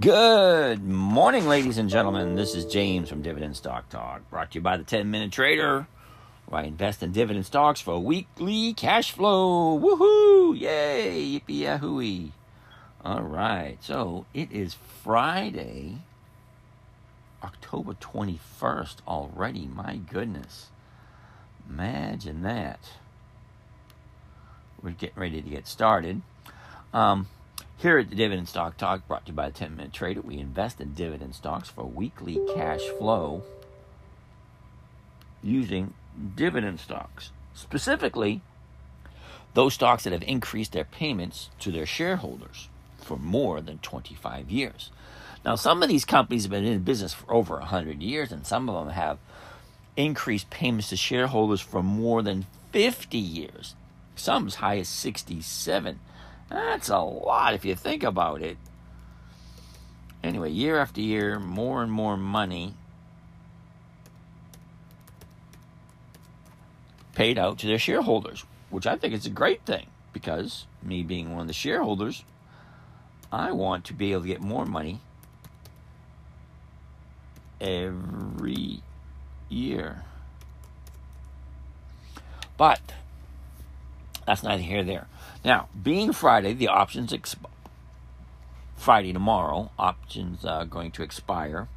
Good morning, ladies and gentlemen. This is James from Dividend Stock Talk, brought to you by the 10 Minute Trader, where I invest in dividend stocks for weekly cash flow. Woohoo! Yay! Yippee yahooey! All right, so it is Friday, October 21st already. My goodness. Imagine that. We're getting ready to get started. Um, here at the Dividend Stock Talk, brought to you by the 10 Minute Trader, we invest in dividend stocks for weekly cash flow using dividend stocks. Specifically, those stocks that have increased their payments to their shareholders for more than 25 years. Now, some of these companies have been in business for over 100 years, and some of them have increased payments to shareholders for more than 50 years, some as high as 67 that's a lot if you think about it. Anyway, year after year, more and more money paid out to their shareholders, which I think is a great thing because me being one of the shareholders, I want to be able to get more money every year. But that's neither here nor there. Now, being Friday, the options exp- Friday tomorrow, options are going to expire.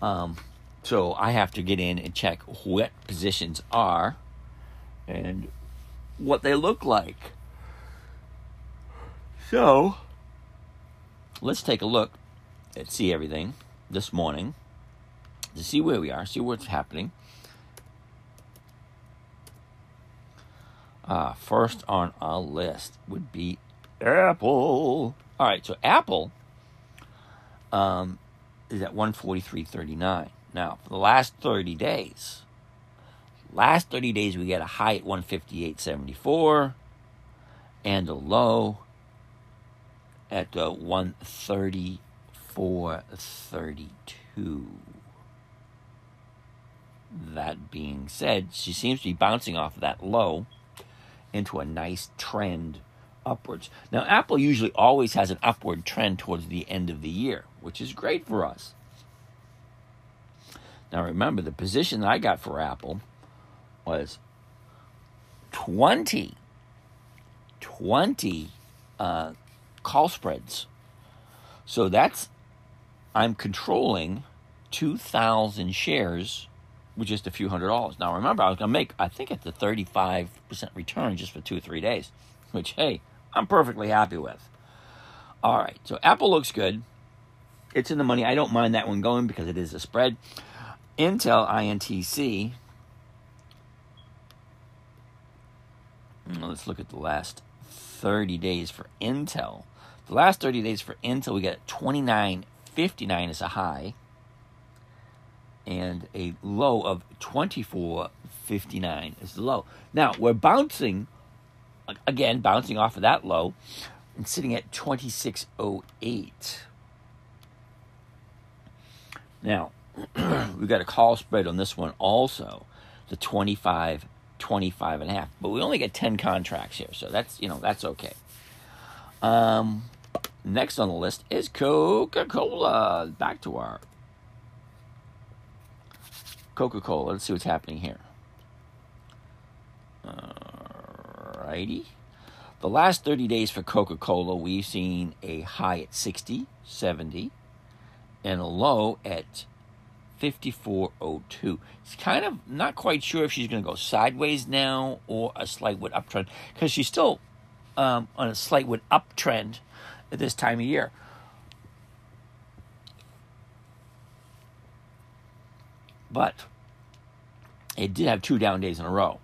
Um, so I have to get in and check what positions are and what they look like. So let's take a look at see everything this morning to see where we are, see what's happening. Uh, first on our list would be Apple. All right, so Apple um, is at 143.39. Now, for the last 30 days, last 30 days we get a high at 158.74 and a low at uh, 134.32. That being said, she seems to be bouncing off of that low into a nice trend upwards. Now, Apple usually always has an upward trend towards the end of the year, which is great for us. Now, remember, the position that I got for Apple was 20, 20 uh, call spreads. So that's, I'm controlling 2,000 shares with just a few hundred dollars. Now, remember, I was going to make, I think, it's a 35% return just for two or three days, which, hey, I'm perfectly happy with. All right, so Apple looks good. It's in the money. I don't mind that one going because it is a spread. Intel INTC. Mm, let's look at the last 30 days for Intel. The last 30 days for Intel, we got 29.59 as a high and a low of 24.59 is the low. Now, we're bouncing, again, bouncing off of that low and sitting at 26.08. Now, we've got a call spread on this one also, the 25, 25 and a half. But we only get 10 contracts here, so that's, you know, that's okay. Um, next on the list is Coca-Cola. Back to our Coca Cola. Let's see what's happening here. Alrighty. The last 30 days for Coca Cola, we've seen a high at 60, 70, and a low at 54.02. It's kind of not quite sure if she's going to go sideways now or a slightward uptrend because she's still um, on a slightward uptrend at this time of year. But it did have two down days in a row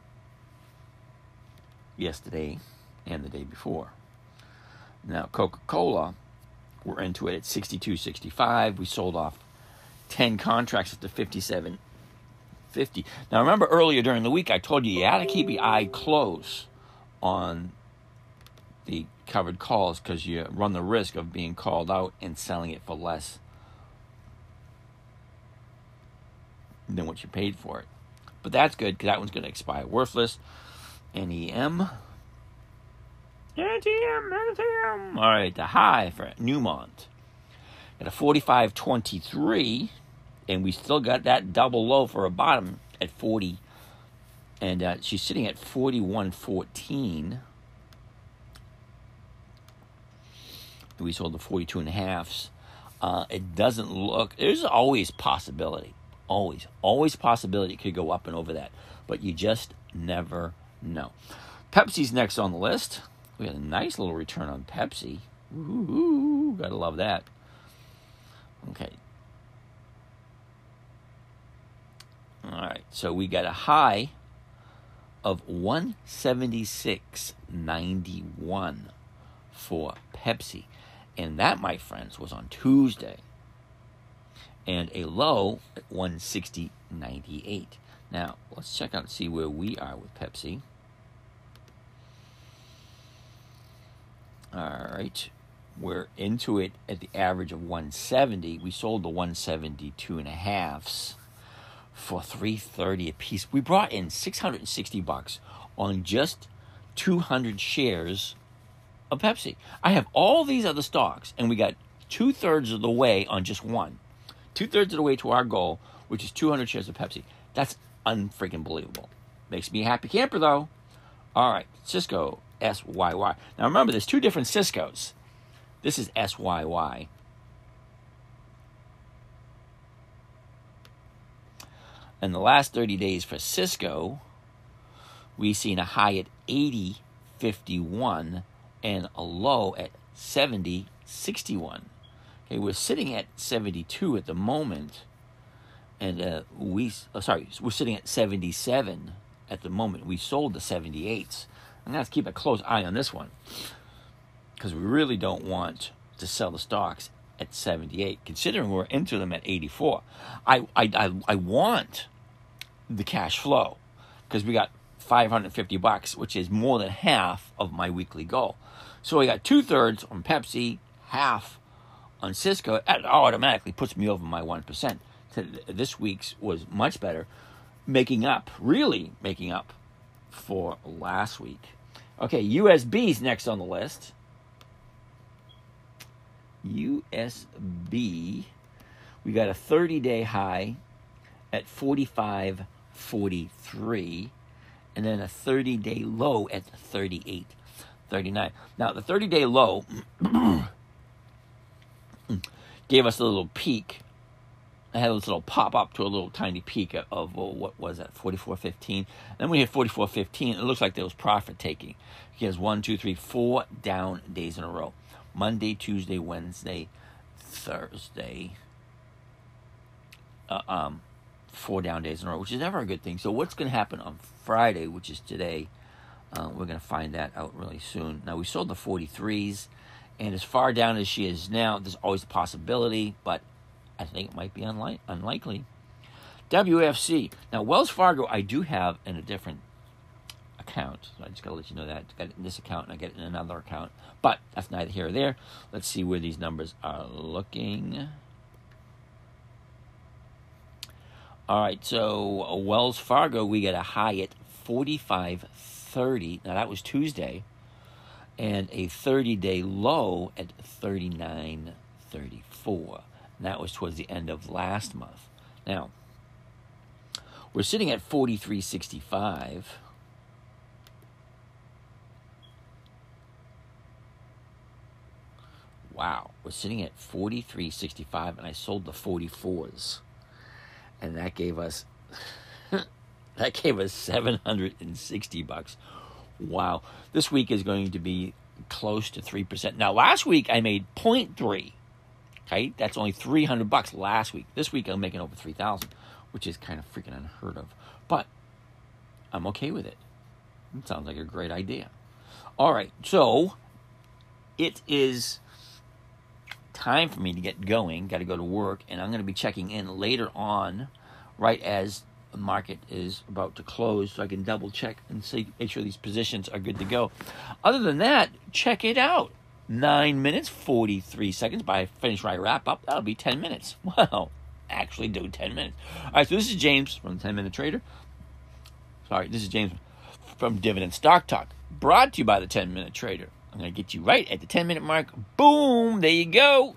yesterday and the day before. Now, Coca Cola, we're into it at 62.65. We sold off 10 contracts at the 57.50. Now, remember earlier during the week, I told you you had to keep your eye close on the covered calls because you run the risk of being called out and selling it for less than what you paid for it. But that's good because that one's going to expire worthless. NEM. NTM, NTM. All right, the high for Newmont. at a 45.23, and we still got that double low for a bottom at 40, and uh, she's sitting at 41.14. We sold the 42 and a halves. Uh, it doesn't look. There's always possibility, always, always possibility it could go up and over that, but you just never know. Pepsi's next on the list. We had a nice little return on Pepsi. Ooh, gotta love that. Okay. All right, so we got a high of 176.91 for Pepsi. And that, my friends, was on Tuesday. And a low at 160.98. Now, let's check out and see where we are with Pepsi. All right. We're into it at the average of 170. We sold the 172 and a halves for 330 a piece. We brought in 660 bucks on just 200 shares of Pepsi. I have all these other stocks, and we got two thirds of the way on just one. Two thirds of the way to our goal, which is 200 shares of Pepsi. That's unfreaking believable. Makes me a happy camper, though. All right, Sysco SYY. Now remember, there's two different Ciscos. This is SYY. In the last 30 days for Sysco, we've seen a high at 80.51 and a low at 70.61. Okay, we're sitting at 72 at the moment, and uh, we oh, sorry, we're sitting at 77 at the moment. We sold the 78s. I'm gonna have to keep a close eye on this one because we really don't want to sell the stocks at 78, considering we're into them at 84. I I I, I want the cash flow because we got 550 bucks, which is more than half of my weekly goal. So I got two thirds on Pepsi, half on Sysco. That automatically puts me over my one percent. This week's was much better, making up, really making up for last week. Okay, USB's next on the list. USB, we got a 30 day high at 45.43 and then a 30 day low at 38.39. Now, the 30 day low gave us a little peak. I had this little pop up to a little tiny peak of, well, what was that, 44.15. Then we hit 44.15. It looks like there was profit taking. He has one, two, three, four down days in a row. Monday, Tuesday, Wednesday, Thursday. Uh, um, four down days in a row, which is never a good thing. So what's going to happen on Friday, which is today? Uh, we're going to find that out really soon. Now we sold the 43s, and as far down as she is now, there's always a possibility, but I think it might be unli- unlikely. WFC. Now Wells Fargo, I do have in a different account. So I just got to let you know that. I got it in this account and I get it in another account. But that's neither here or there. Let's see where these numbers are looking. All right, so Wells Fargo, we get a high at 45.30. Now that was Tuesday. And a 30 day low at 39.34. And that was towards the end of last month. Now, we're sitting at 43.65. Wow, we're sitting at 43.65 and I sold the 44s. And that gave us that gave us 760 bucks. Wow. This week is going to be close to 3%. Now, last week I made 0.3. Okay? That's only 300 bucks last week. This week I'm making over 3000, which is kind of freaking unheard of. But I'm okay with it. It sounds like a great idea. All right. So, it is time for me to get going. Got to go to work, and I'm going to be checking in later on, right as market is about to close, so I can double check and see, make sure these positions are good to go. Other than that, check it out. Nine minutes, 43 seconds. By finish my wrap up, that'll be 10 minutes. Wow, actually do 10 minutes. All right, so this is James from 10 Minute Trader. Sorry, this is James from Dividend Stock Talk, brought to you by the 10 Minute Trader. I'm going to get you right at the 10 minute mark. Boom, there you go.